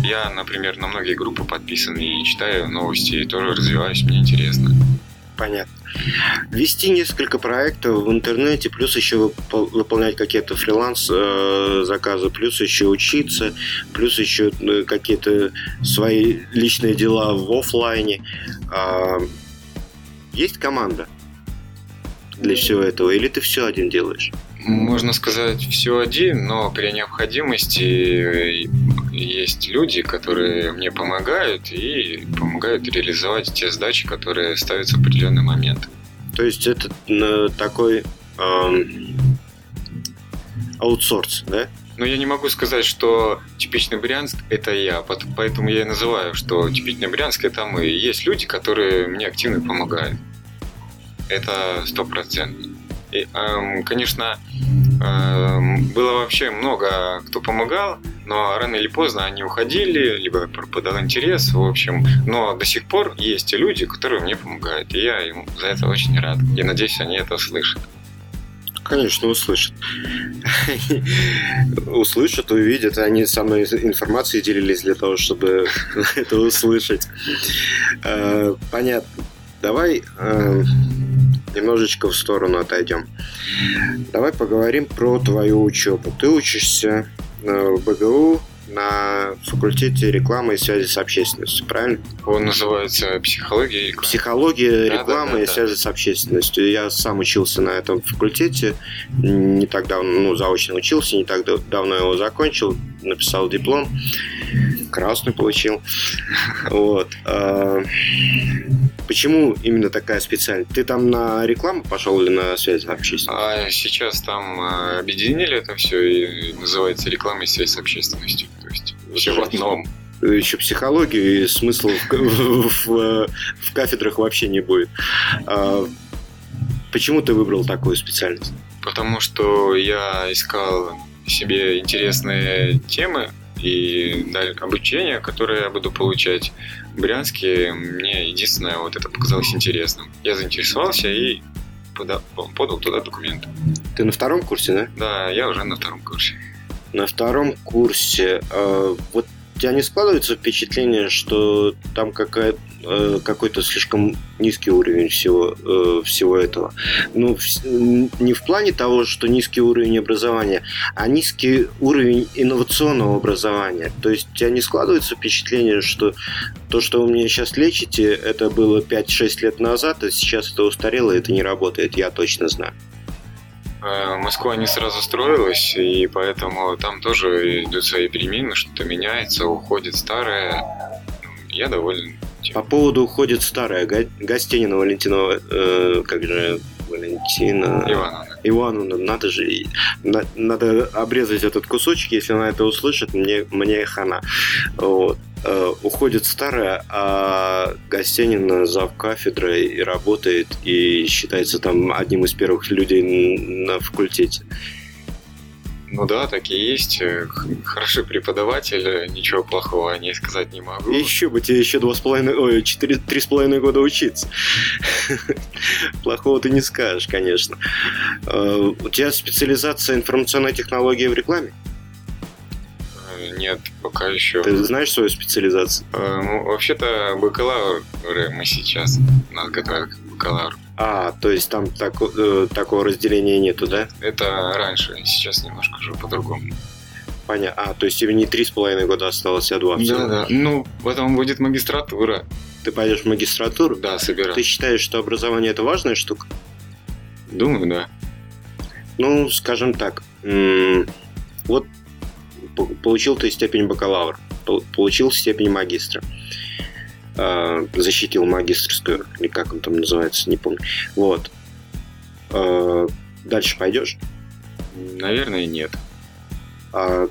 Я, например, на многие группы подписан и читаю новости, и тоже развиваюсь, мне интересно. Понятно. Вести несколько проектов в интернете, плюс еще выполнять какие-то фриланс-заказы, э, плюс еще учиться, плюс еще э, какие-то свои личные дела в офлайне. Есть команда для всего этого, или ты все один делаешь? Можно сказать, все один, но при необходимости есть люди, которые мне помогают и помогают реализовать те задачи, которые ставятся в определенный момент. То есть это э, такой эм, аутсорс, да? Но я не могу сказать, что типичный Брянск – это я, поэтому я и называю, что типичный Брянск – это мы. Есть люди, которые мне активно помогают. Это стопроцентно. Эм, конечно, эм, было вообще много кто помогал, но рано или поздно они уходили, либо пропадал интерес, в общем. Но до сих пор есть люди, которые мне помогают, и я им за это очень рад. И надеюсь, они это услышат. Конечно, услышат. услышат, увидят. Они со мной информацией делились для того, чтобы это услышать. Э, понятно. Давай э, немножечко в сторону отойдем. Давай поговорим про твою учебу. Ты учишься в БГУ на факультете рекламы и связи с общественностью, правильно? Он называется психология рекламы. Психология да, рекламы да, да, и да. связи с общественностью. Я сам учился на этом факультете, не так давно, ну, заочно учился, не так давно его закончил, написал диплом, красный получил. Вот. А, почему именно такая специальность? Ты там на рекламу пошел или на связь общественности? А сейчас там а, объединили это все и называется реклама и связь с общественностью. В одном еще психологию и смысла в, в, в кафедрах вообще не будет. А, почему ты выбрал такую специальность? Потому что я искал себе интересные темы и обучение, которое я буду получать в Брянске, мне единственное вот это показалось интересным. Я заинтересовался и подал, подал туда документы. Ты на втором курсе, да? Да, я уже на втором курсе. На втором курсе. Э, вот у тебя не складывается впечатление, что там какая э, какой-то слишком низкий уровень всего, э, всего этого. Ну, не в плане того, что низкий уровень образования, а низкий уровень инновационного образования. То есть у тебя не складывается впечатление, что то, что вы мне сейчас лечите, это было 5-6 лет назад, а сейчас это устарело, это не работает, я точно знаю. Э, Москва не сразу строилась, и поэтому там тоже идут свои перемены, что-то меняется, уходит старое. Я доволен. По поводу уходит старое, Гостинина Валентинова, э, как же Валентина... Ивановна. Ивановна, надо же, на, надо обрезать этот кусочек, если она это услышит, мне, мне хана. Вот. Э, уходит старая, а Гостянин зав кафедрой и работает, и считается там одним из первых людей на факультете. Ну да, такие есть. Э, хороший преподаватель, ничего плохого о ней сказать не могу. еще бы тебе еще два с половиной, ой, четыре, три с половиной года учиться. Плохого ты не скажешь, конечно. Э, у тебя специализация информационной технологии в рекламе? Нет, пока еще. Ты знаешь свою специализацию? Э, ну, вообще-то бакалавры мы сейчас нас готовят к бакалавру. А, то есть там так, э, такого разделения нету, да? Это раньше, сейчас немножко уже по-другому. Понятно. А, то есть тебе не три с половиной года осталось, а два? Да, да. Ну, потом будет магистратура. Ты пойдешь в магистратуру? Да, собираюсь. Ты считаешь, что образование это важная штука? Думаю, да. Ну, скажем так, вот получил ты степень бакалавра, получил степень магистра, а, защитил магистрскую, или как он там называется, не помню. Вот. А, дальше пойдешь? Наверное, нет. А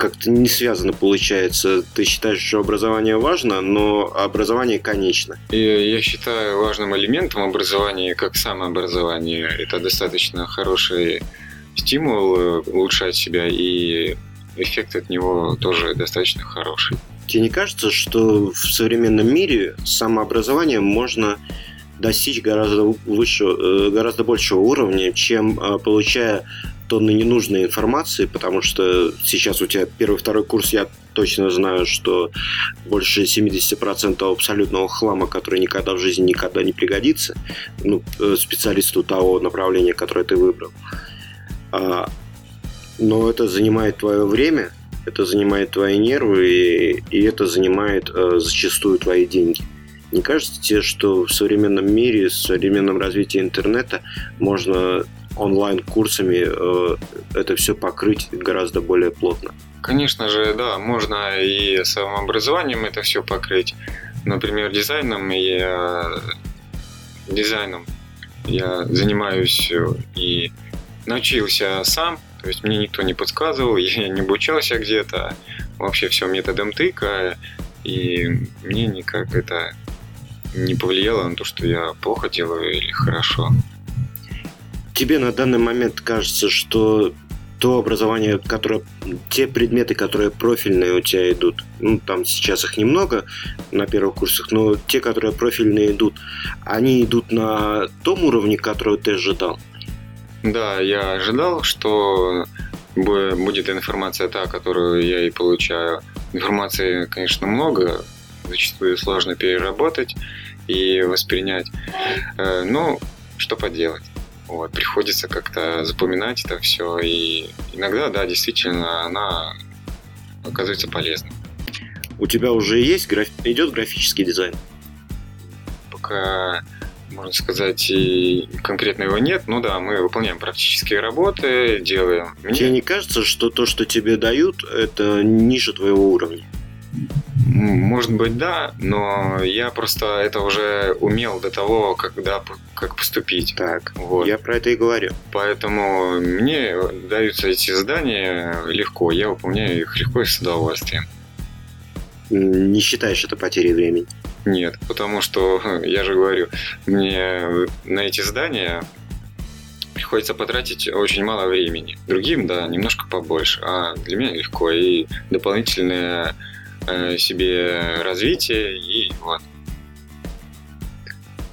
как-то не связано получается. Ты считаешь, что образование важно, но образование конечно. И я считаю важным элементом образования, как самообразование. Это достаточно хороший стимул э, улучшать себя, и эффект от него тоже достаточно хороший. Тебе не кажется, что в современном мире самообразованием можно достичь гораздо выше, э, гораздо большего уровня, чем э, получая тонны ненужной информации, потому что сейчас у тебя первый, второй курс, я точно знаю, что больше 70% абсолютного хлама, который никогда в жизни никогда не пригодится, ну, э, специалисту того направления, которое ты выбрал. А, но это занимает твое время, это занимает твои нервы, и, и это занимает э, зачастую твои деньги. Не кажется тебе, что в современном мире, в современном развитии интернета можно онлайн-курсами э, это все покрыть гораздо более плотно? Конечно же, да, можно и самообразованием это все покрыть. Например, дизайном я дизайном я занимаюсь и научился сам, то есть мне никто не подсказывал, я не обучался где-то, вообще все методом тыка, и мне никак это не повлияло на то, что я плохо делаю или хорошо. Тебе на данный момент кажется, что то образование, которое, те предметы, которые профильные у тебя идут, ну, там сейчас их немного на первых курсах, но те, которые профильные идут, они идут на том уровне, который ты ожидал? Да, я ожидал, что будет информация та, которую я и получаю. Информации, конечно, много, зачастую сложно переработать и воспринять. Э, ну, что поделать. Вот, приходится как-то запоминать это все. И иногда, да, действительно, она оказывается полезной. У тебя уже есть граф... идет графический дизайн? Пока можно сказать, и конкретно его нет. Ну да, мы выполняем практические работы, делаем. Мне... Тебе не кажется, что то, что тебе дают, это ниже твоего уровня? Может быть, да, но я просто это уже умел до того, когда как поступить. Так, вот. я про это и говорю. Поэтому мне даются эти задания легко, я выполняю их легко и с удовольствием. Не считаешь это потерей времени? Нет, потому что, я же говорю, мне на эти задания приходится потратить очень мало времени. Другим, да, немножко побольше, а для меня легко. И дополнительное э, себе развитие, и вот.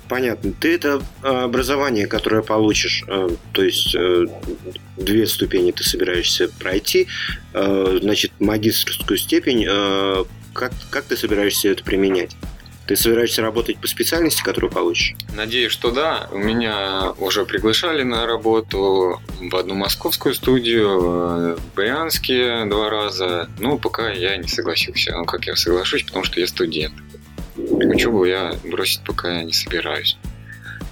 Понятно. Ты это а, образование, которое получишь, э, то есть э, две ступени ты собираешься пройти, э, значит, магистрскую степень, как, как ты собираешься это применять? Ты собираешься работать по специальности, которую получишь? Надеюсь, что да. Меня уже приглашали на работу в одну московскую студию, в Брянске два раза. Но пока я не согласился. Ну, как я соглашусь, потому что я студент. Учебу я бросить пока не собираюсь.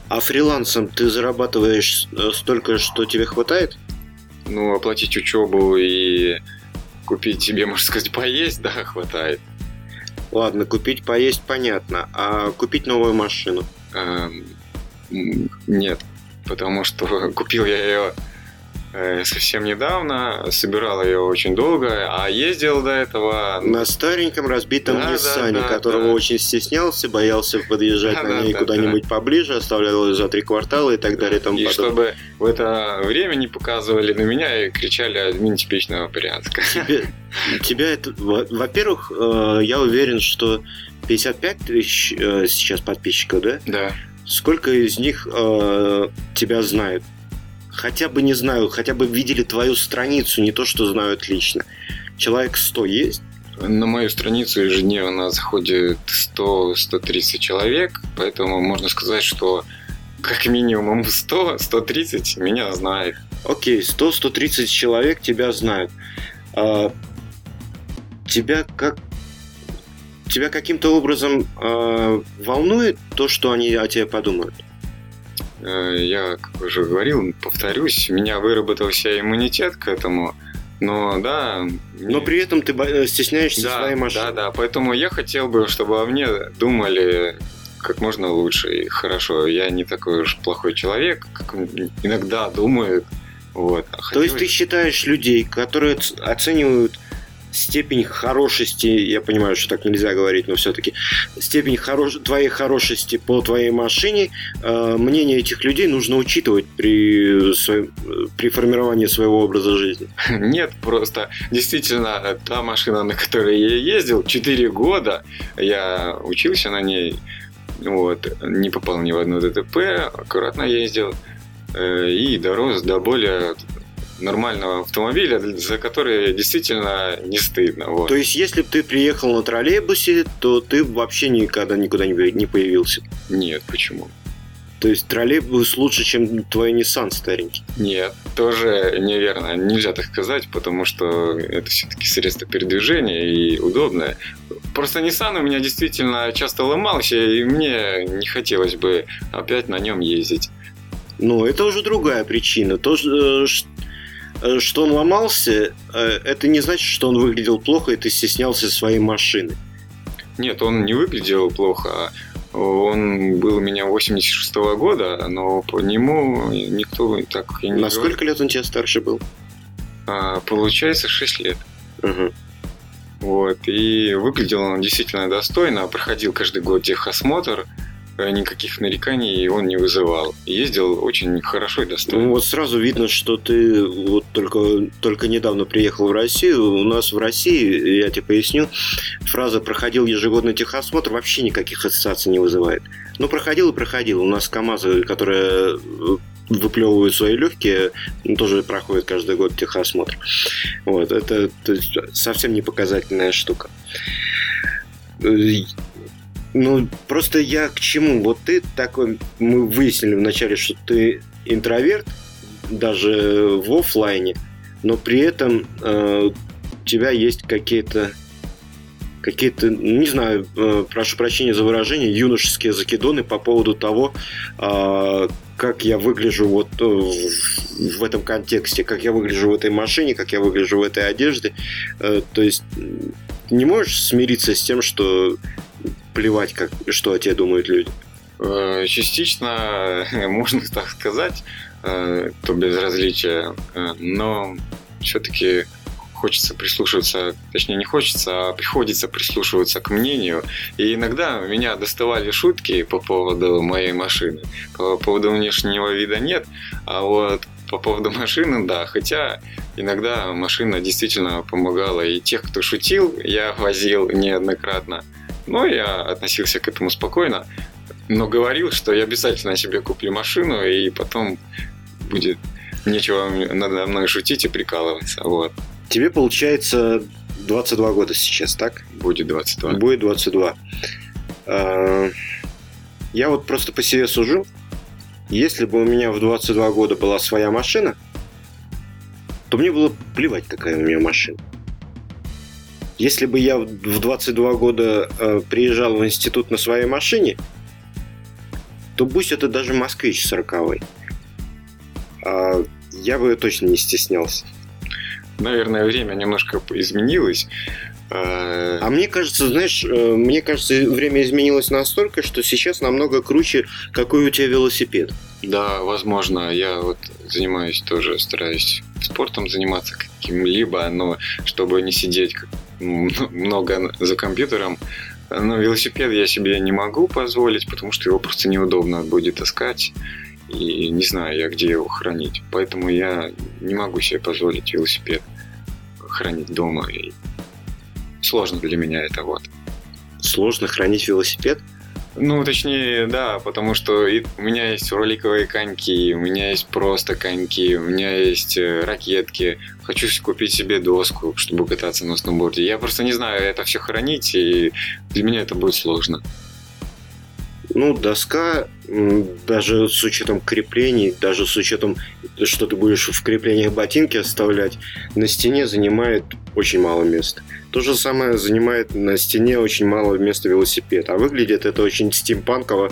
А фрилансом ты зарабатываешь э, столько, что тебе хватает? Ну, оплатить учебу и купить себе, можно сказать, поесть, да, хватает. Ладно, купить поесть понятно, а купить новую машину? Эм, нет, потому что купил я ее совсем недавно, собирал ее очень долго, а ездил до этого... На стареньком разбитом да, Ниссане, да, да, которого да. очень стеснялся, боялся подъезжать да, на ней да, куда-нибудь да. поближе, оставлял ее за три квартала и так далее. И, тому и чтобы в это время не показывали на меня и кричали админ типичного Брянска. Тебе, тебя это... Во-первых, э, я уверен, что 55 тысяч э, сейчас подписчиков, да? Да. Сколько из них тебя знают? Хотя бы, не знаю, хотя бы видели твою страницу, не то, что знают лично. Человек 100 есть? На мою страницу ежедневно заходит 100-130 человек, поэтому можно сказать, что как минимум 100-130 меня знает. Окей, 100-130 человек тебя знают. А, тебя как тебя каким-то образом э, волнует то, что они о тебе подумают? Э, я, как уже говорил, повторюсь, у меня выработался иммунитет к этому. Но да. Но при этом ты э, стесняешься да, своей машины. Да, да. Поэтому я хотел бы, чтобы о мне думали как можно лучше и хорошо. Я не такой уж плохой человек, как иногда думают. Вот. А То есть ты считаешь людей, которые оценивают степень хорошести, я понимаю, что так нельзя говорить, но все-таки степень хорош, твоей хорошести по твоей машине, э, мнение этих людей нужно учитывать при, своем, при формировании своего образа жизни. Нет, просто действительно та машина, на которой я ездил, 4 года я учился на ней, вот, не попал ни в одно ДТП, аккуратно ездил э, и дорос до более нормального автомобиля, за который действительно не стыдно. Вот. То есть, если бы ты приехал на троллейбусе, то ты вообще никогда никуда не появился? Нет, почему? То есть троллейбус лучше, чем твой Nissan старенький? Нет, тоже неверно. Нельзя так сказать, потому что это все-таки средство передвижения и удобное. Просто Nissan у меня действительно часто ломался, и мне не хотелось бы опять на нем ездить. Ну, это уже другая причина. То, э, что он ломался, э, это не значит, что он выглядел плохо, и ты стеснялся своей машины. Нет, он не выглядел плохо. Он был у меня 86 -го года, но по нему никто так и не... На сколько лет он тебя старше был? А, получается, 6 лет. Угу. Вот, и выглядел он действительно достойно, проходил каждый год техосмотр, Э, никаких нареканий он не вызывал. Ездил очень хорошо и достойно. Ну, вот сразу видно, что ты вот только, только недавно приехал в Россию. У нас в России, я тебе поясню, фраза «проходил ежегодный техосмотр» вообще никаких ассоциаций не вызывает. Ну, проходил и проходил. У нас КАМАЗы, которые э, выплевывают свои легкие, тоже проходят каждый год техосмотр. Вот, это есть, совсем не показательная штука. Ну, просто я к чему? Вот ты такой, мы выяснили вначале, что ты интроверт, даже в офлайне, но при этом э, у тебя есть какие-то какие-то, не знаю, э, прошу прощения за выражение, юношеские закидоны по поводу того, э, как я выгляжу вот э, в, в этом контексте, как я выгляжу в этой машине, как я выгляжу в этой одежде. Э, то есть не можешь смириться с тем, что плевать, как, что о тебе думают люди? Э, частично, можно так сказать, э, то безразличие, э, но все-таки хочется прислушиваться, точнее не хочется, а приходится прислушиваться к мнению. И иногда меня доставали шутки по поводу моей машины. По поводу внешнего вида нет, а вот по поводу машины, да. Хотя иногда машина действительно помогала. И тех, кто шутил, я возил неоднократно. Но я относился к этому спокойно, но говорил, что я обязательно себе куплю машину, и потом будет нечего надо мной шутить и прикалываться. Вот. Тебе получается 22 года сейчас, так? Будет 22. Будет 22. А, я вот просто по себе сужу. Если бы у меня в 22 года была своя машина, то мне было плевать, какая у меня машина. Если бы я в 22 года э, приезжал в институт на своей машине, то пусть это даже москвич 40 э, я бы точно не стеснялся. Наверное, время немножко изменилось. А, а мне кажется, знаешь, э, мне кажется, время изменилось настолько, что сейчас намного круче, какой у тебя велосипед. Да, возможно. Я вот занимаюсь тоже, стараюсь спортом заниматься каким-либо, но чтобы не сидеть много за компьютером, но велосипед я себе не могу позволить, потому что его просто неудобно будет таскать. И не знаю я, где его хранить. Поэтому я не могу себе позволить велосипед хранить дома. И сложно для меня это вот. Сложно хранить велосипед? Ну, точнее, да, потому что и у меня есть роликовые коньки, у меня есть просто коньки, у меня есть э, ракетки. Хочу купить себе доску, чтобы кататься на сноуборде. Я просто не знаю это все хранить, и для меня это будет сложно. Ну, доска, даже с учетом креплений, даже с учетом, что ты будешь в креплениях ботинки оставлять, на стене занимает очень мало места. То же самое занимает на стене очень мало места велосипед. А выглядит это очень стимпанково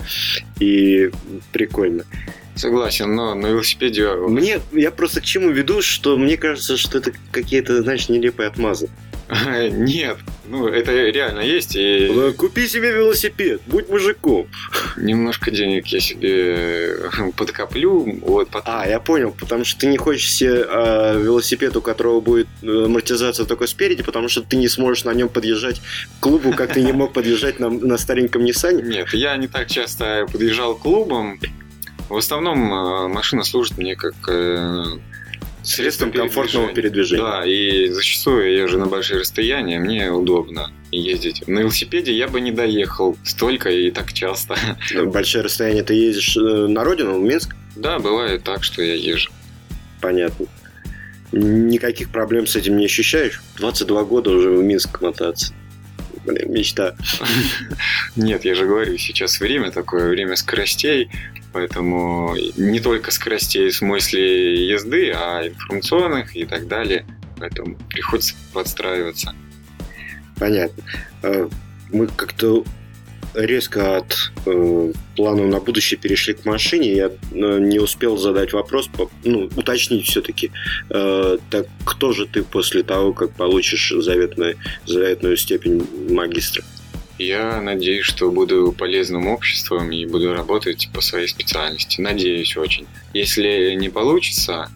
и прикольно. Согласен, но на велосипеде... Мне, я просто к чему веду, что мне кажется, что это какие-то, знаешь, нелепые отмазы. Нет, ну это реально есть. И Ну, Купи себе велосипед, будь мужиком. немножко денег я себе подкоплю. Вот потом. А, я понял, потому что ты не хочешь себе а, велосипед, у которого будет э, амортизация только спереди, потому что ты не сможешь на нем подъезжать к клубу, как ты не мог подъезжать на, на стареньком Ниссане. Нет, я не так часто подъезжал к клубам. В основном э, машина служит мне как э, Средством комфортного передвижения. Да, и зачастую я езжу на большие расстояния, мне удобно ездить. На велосипеде я бы не доехал столько и так часто. Большое расстояние ты ездишь э, на родину, в Минск? Да, бывает так, что я езжу. Понятно. Никаких проблем с этим не ощущаешь? 22 года уже в Минск мотаться. Блин, мечта. Нет, я же говорю, сейчас время такое, время скоростей, поэтому не только скоростей в смысле езды, а информационных и так далее. Поэтому приходится подстраиваться. Понятно. Э, Мы как-то резко от э, плана на будущее перешли к машине. Я э, не успел задать вопрос, по- ну, уточнить все-таки. так кто же ты после того, как получишь заветную, заветную степень магистра? Я надеюсь, что буду полезным обществом и буду работать по своей специальности. Надеюсь очень. Если не получится,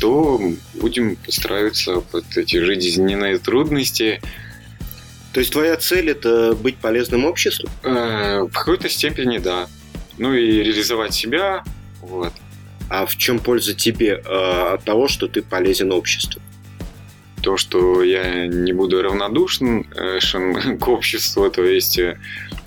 то будем подстраиваться под эти жизненные трудности. То есть твоя цель это быть полезным обществу? Э, В какой-то степени, да. Ну и реализовать себя. Вот. А в чем польза тебе э, от того, что ты полезен обществу? То, что я не буду равнодушен э, к обществу, то есть э,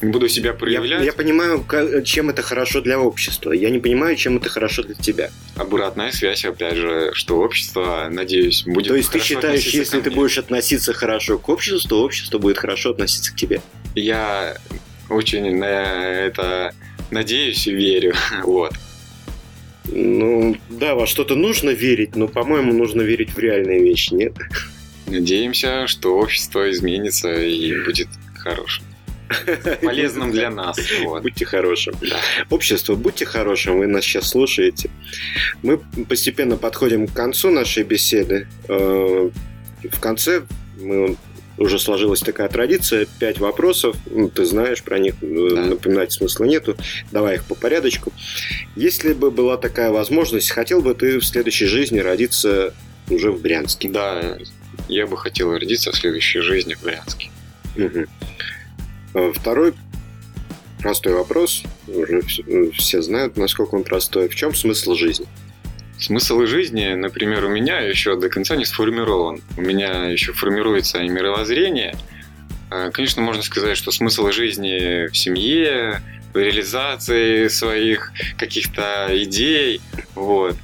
не буду себя Я, проявлять. я понимаю, ка- чем это хорошо для общества. Я не понимаю, чем это хорошо для тебя. Обратная связь, опять же, что общество, надеюсь, будет То есть ты считаешь, если ты будешь относиться хорошо к обществу, то общество будет хорошо относиться к тебе. Я очень на это надеюсь и верю. Вот. Ну, да, во что-то нужно верить, но, по-моему, нужно верить в реальные вещи, нет? Надеемся, что общество изменится и будет хорошим. Полезным для нас. Вот. Будьте хорошим. Да. Общество, будьте хорошим, вы нас сейчас слушаете. Мы постепенно подходим к концу нашей беседы. Э, В конце мы уже сложилась такая традиция, пять вопросов, ну, ты знаешь про них, э, Да. напоминать смысла нету, давай их по порядочку. Если бы была такая возможность, хотел бы ты в следующей жизни родиться уже в Брянске? Да, я бы хотел родиться в следующей жизни в Брянске. Э, Второй простой вопрос, уже э, все знают, насколько он простой. В чем смысл жизни? Смысл жизни, например, у меня еще до конца не сформирован. У меня еще формируется и мировоззрение. А, Конечно, можно сказать, что смысл жизни в семье, в реализации своих каких-то идей. Вот.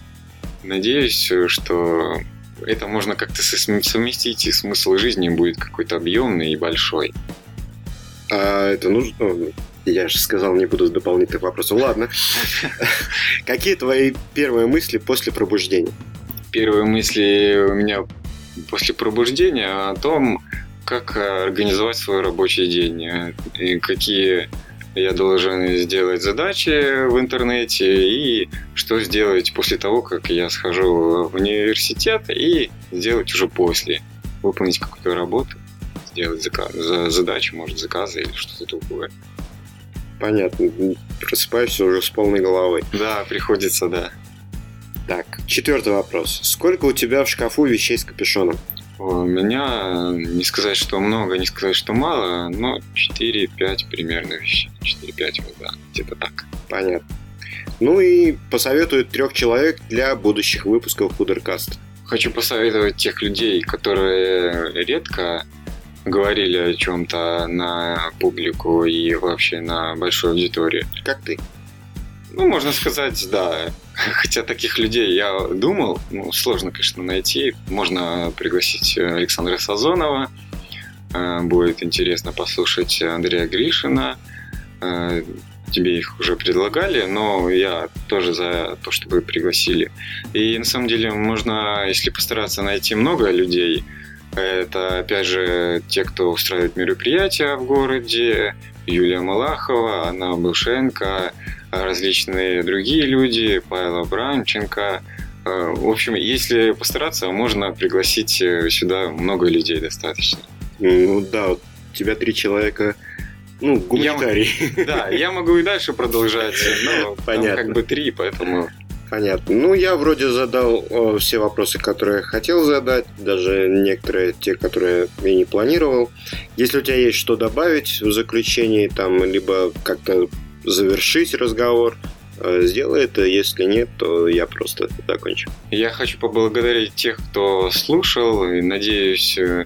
Надеюсь, что это можно как-то совместить, и смысл жизни будет какой-то объемный и большой. А это нужно... Я же сказал, не буду дополнительных вопросов. Ладно. Какие твои первые мысли после пробуждения? Первые мысли у меня после пробуждения о том, как организовать свой рабочий день, и какие я должен сделать задачи в интернете и что сделать после того, как я схожу в университет и сделать уже после. Выполнить какую-то работу, сделать зака- за- задачу, может, заказы или что-то другое. Понятно. Просыпаешься уже с полной головой. Да, приходится, да. Так, четвертый вопрос. Сколько у тебя в шкафу вещей с капюшоном? У меня, не сказать, что много, не сказать, что мало, но 4-5 примерно вещей. 4-5, вот, да, где-то так. Понятно. Ну и посоветуют трех человек для будущих выпусков Худеркаста. Хочу посоветовать тех людей, которые редко говорили о чем-то на публику и вообще на большую аудиторию. Как ты? Ну, можно сказать, да. Хотя таких людей я думал, ну, сложно, конечно, найти. Можно пригласить Александра Сазонова. Э, Будет интересно послушать Андрея Гришина. Э, Тебе их уже предлагали, но я тоже за то, чтобы пригласили. И на самом деле можно, если постараться найти много людей, это, опять же, те, кто устраивает мероприятия в городе, Юлия Малахова, Анна Бушенко, различные другие люди, Павел Абрамченко. Э, В общем, если постараться, можно пригласить э, сюда много людей достаточно. Ну да, у тебя три человека, ну, гуманитарий. Я, да, я могу и дальше продолжать, но Понятно. как бы три, поэтому... Понятно. Ну, я вроде задал о, все вопросы, которые хотел задать, даже некоторые те, которые я не планировал. Если у тебя есть что добавить в заключении, там, либо как-то завершить разговор, э, сделай это. Если нет, то я просто закончу. Я хочу поблагодарить тех, кто слушал, и надеюсь, э,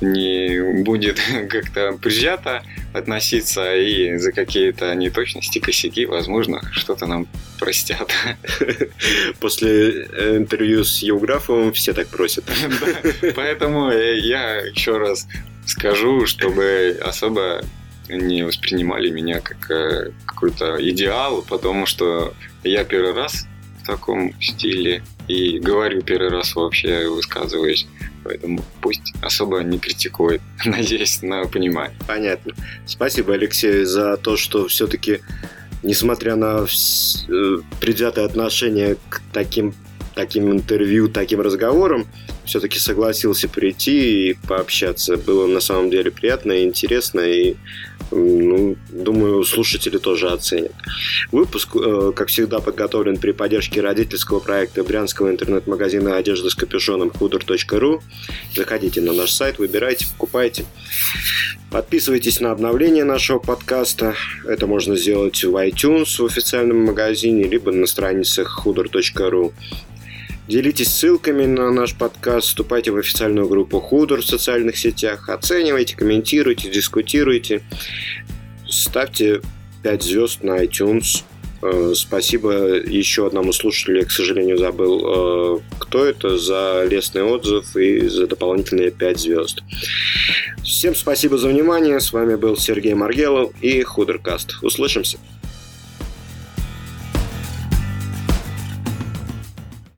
не будет как-то прижато относиться и за какие-то неточности, косяки, возможно, что-то нам простят. После э, интервью с Евграфовым все так просят. Поэтому я еще раз скажу, чтобы особо не воспринимали меня как э, какой-то идеал, потому что я первый раз в таком стиле и говорю первый раз вообще, высказываюсь. Поэтому пусть особо не критикует. Надеюсь на понимание. Понятно. Спасибо, Алексей, за то, что все-таки, несмотря на э, предвзятое отношение к таким, таким интервью, таким разговорам, все-таки согласился прийти и пообщаться. Было на самом деле приятно и интересно, и ну, думаю, слушатели тоже оценят. Выпуск, э, как всегда, подготовлен при поддержке родительского проекта брянского интернет-магазина одежды с капюшоном hooder.ru. Заходите на наш сайт, выбирайте, покупайте. Подписывайтесь на обновление нашего подкаста. Это можно сделать в iTunes в официальном магазине, либо на страницах hooder.ru. Делитесь ссылками на наш подкаст, вступайте в официальную группу Худор в социальных сетях, оценивайте, комментируйте, дискутируйте, ставьте 5 звезд на iTunes. Э, Спасибо еще одному слушателю, я, к сожалению, забыл, э, кто это, за лестный отзыв и за дополнительные 5 звезд. Всем спасибо за внимание. С вами был Сергей Маргелов и Худеркаст. Услышимся.